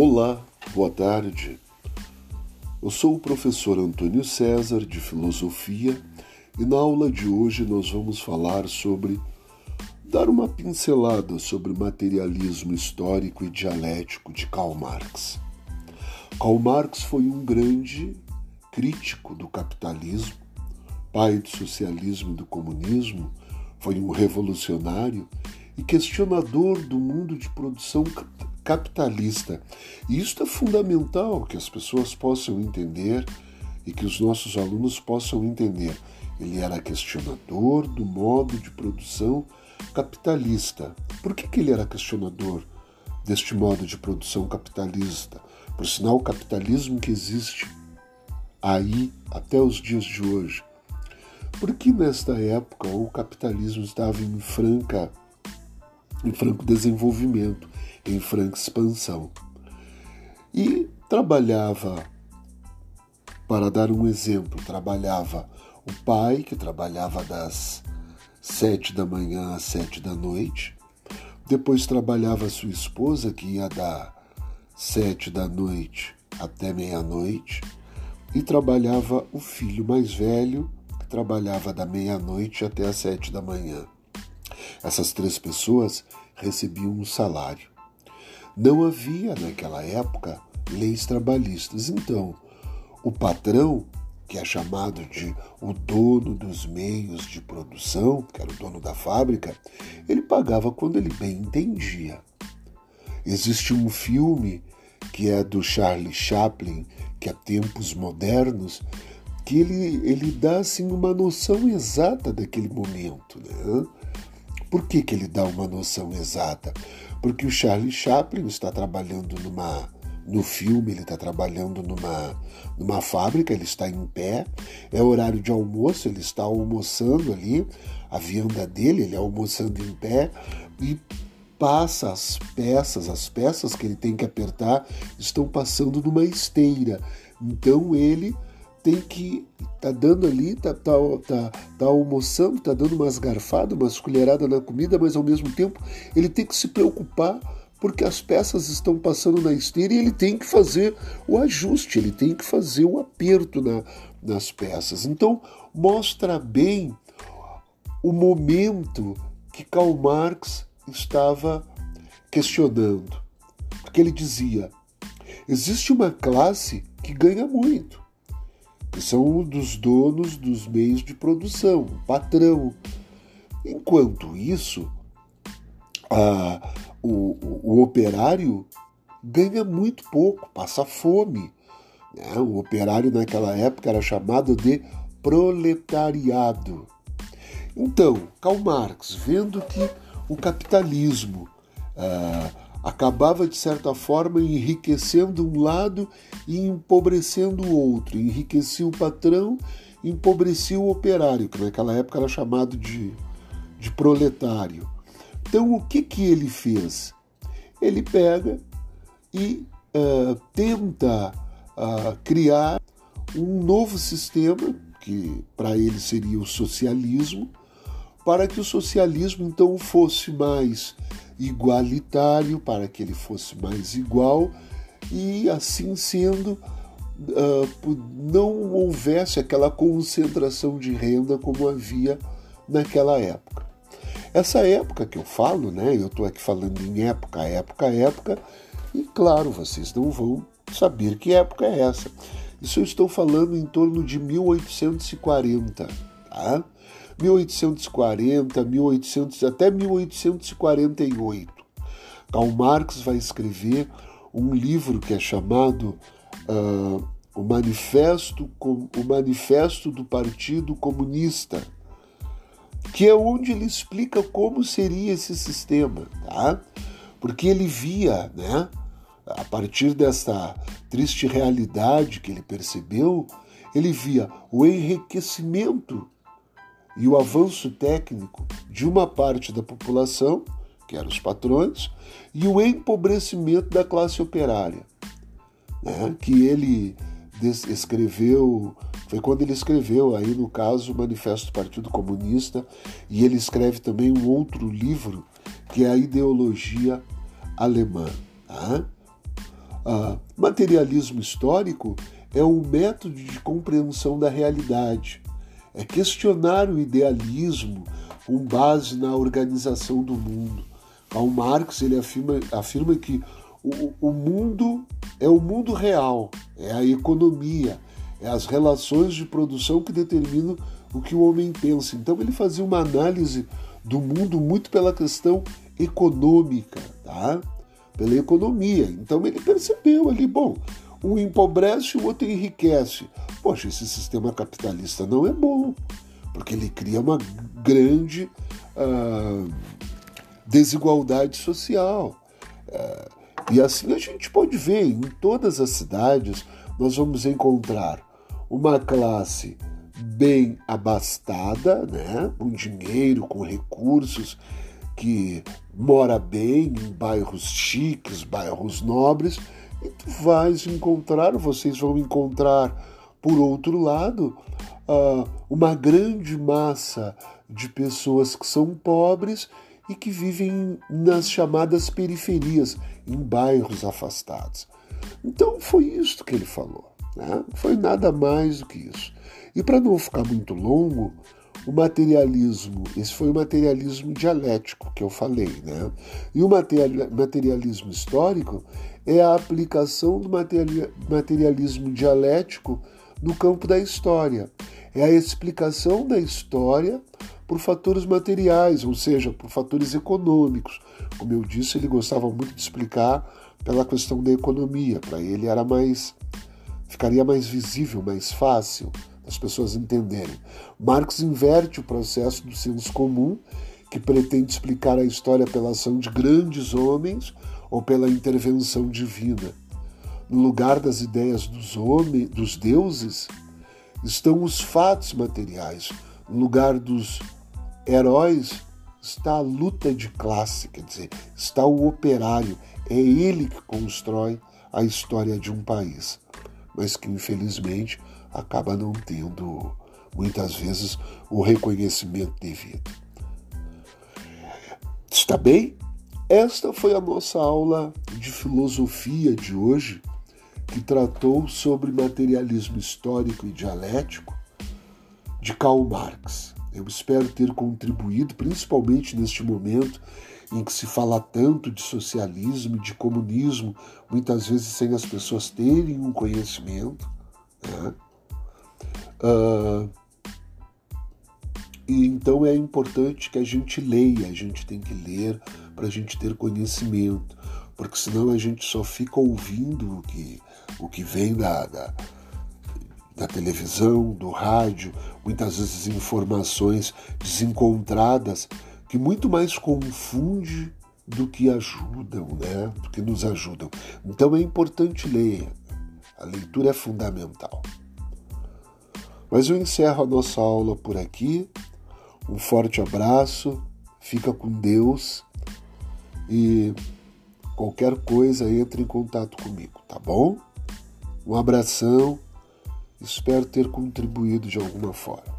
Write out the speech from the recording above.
Olá, boa tarde. Eu sou o professor Antônio César de Filosofia e na aula de hoje nós vamos falar sobre dar uma pincelada sobre materialismo histórico e dialético de Karl Marx. Karl Marx foi um grande crítico do capitalismo, pai do socialismo e do comunismo, foi um revolucionário e questionador do mundo de produção capitalista. E isso é fundamental que as pessoas possam entender e que os nossos alunos possam entender. Ele era questionador do modo de produção capitalista. Por que, que ele era questionador deste modo de produção capitalista? Por sinal, o capitalismo que existe aí até os dias de hoje. Porque nesta época o capitalismo estava em franca em franco desenvolvimento em franca expansão. E trabalhava, para dar um exemplo, trabalhava o pai, que trabalhava das sete da manhã às sete da noite, depois trabalhava sua esposa, que ia da sete da noite até meia-noite, e trabalhava o filho mais velho, que trabalhava da meia-noite até às sete da manhã. Essas três pessoas recebiam um salário. Não havia naquela época leis trabalhistas, então o patrão, que é chamado de o dono dos meios de produção, que era o dono da fábrica, ele pagava quando ele bem entendia. Existe um filme que é do Charlie Chaplin, que é Tempos Modernos, que ele, ele dá assim uma noção exata daquele momento. Né? Por que, que ele dá uma noção exata? porque o Charlie Chaplin está trabalhando numa no filme ele está trabalhando numa, numa fábrica, ele está em pé, é horário de almoço, ele está almoçando ali, a vianda dele, ele almoçando em pé e passa as peças, as peças que ele tem que apertar estão passando numa esteira. Então ele tem que tá dando ali, tá, tá, tá, tá almoçando, tá dando umas garfadas, umas colheradas na comida, mas ao mesmo tempo ele tem que se preocupar porque as peças estão passando na esteira e ele tem que fazer o ajuste, ele tem que fazer o aperto na, nas peças. Então mostra bem o momento que Karl Marx estava questionando, porque ele dizia: existe uma classe que ganha muito que são dos donos dos meios de produção, patrão. Enquanto isso, a, o, o, operário ganha muito pouco, passa fome. Né? O operário naquela época era chamado de proletariado. Então, Karl Marx, vendo que o capitalismo ah, acabava de certa forma enriquecendo um lado e empobrecendo o outro. Enriquecia o patrão, empobrecia o operário, que naquela época era chamado de, de proletário. Então o que, que ele fez? Ele pega e uh, tenta uh, criar um novo sistema, que para ele seria o socialismo, para que o socialismo então fosse mais igualitário, para que ele fosse mais igual e, assim sendo, uh, não houvesse aquela concentração de renda como havia naquela época. Essa época que eu falo, né? Eu estou aqui falando em época, época, época, e claro, vocês não vão saber que época é essa. Isso eu estou falando em torno de 1840, tá? 1840, 1800, até 1848. Karl Marx vai escrever um livro que é chamado uh, o, Manifesto, o Manifesto do Partido Comunista, que é onde ele explica como seria esse sistema, tá? Porque ele via, né, a partir dessa triste realidade que ele percebeu, ele via o enriquecimento e o avanço técnico de uma parte da população, que eram os patrões, e o empobrecimento da classe operária, né? que ele escreveu, foi quando ele escreveu aí no caso o Manifesto do Partido Comunista, e ele escreve também um outro livro que é a ideologia alemã. Tá? Uh, materialismo histórico é um método de compreensão da realidade, é questionar o idealismo com base na organização do mundo. Karl Marx ele afirma, afirma que o, o mundo é o mundo real, é a economia, é as relações de produção que determinam o que o homem pensa. Então ele fazia uma análise do mundo muito pela questão econômica, tá? Pela economia. Então ele percebeu ali, bom, um empobrece o outro enriquece. Poxa, esse sistema capitalista não é bom, porque ele cria uma grande uh, desigualdade social. Uh, e assim a gente pode ver em todas as cidades, nós vamos encontrar uma classe bem abastada, né, com dinheiro, com recursos, que mora bem em bairros chiques, bairros nobres, e tu vais encontrar, vocês vão encontrar, por outro lado, uh, uma grande massa de pessoas que são pobres e que vivem nas chamadas periferias, em bairros afastados. Então foi isso que ele falou. Né? Foi nada mais do que isso. E para não ficar muito longo, o materialismo, esse foi o materialismo dialético que eu falei, né? E o materialismo histórico é a aplicação do materialismo dialético no campo da história. É a explicação da história por fatores materiais, ou seja, por fatores econômicos. Como eu disse, ele gostava muito de explicar pela questão da economia. Para ele era mais ficaria mais visível, mais fácil as pessoas entenderem. Marx inverte o processo do senso comum, que pretende explicar a história pela ação de grandes homens ou pela intervenção divina. No lugar das ideias dos homens, dos deuses, estão os fatos materiais. No lugar dos heróis está a luta de classe, quer dizer, está o operário, é ele que constrói a história de um país, mas que infelizmente acaba não tendo muitas vezes o reconhecimento devido. Está bem? Esta foi a nossa aula de filosofia de hoje, que tratou sobre materialismo histórico e dialético de Karl Marx. Eu espero ter contribuído, principalmente neste momento em que se fala tanto de socialismo e de comunismo, muitas vezes sem as pessoas terem um conhecimento. Né? Uh, então é importante que a gente leia, a gente tem que ler para a gente ter conhecimento, porque senão a gente só fica ouvindo o que, o que vem da, da, da televisão, do rádio, muitas vezes informações desencontradas que muito mais confunde do que ajudam, né? Do que nos ajudam. Então é importante ler. A leitura é fundamental. Mas eu encerro a nossa aula por aqui. Um forte abraço, fica com Deus e qualquer coisa entre em contato comigo, tá bom? Um abração, espero ter contribuído de alguma forma.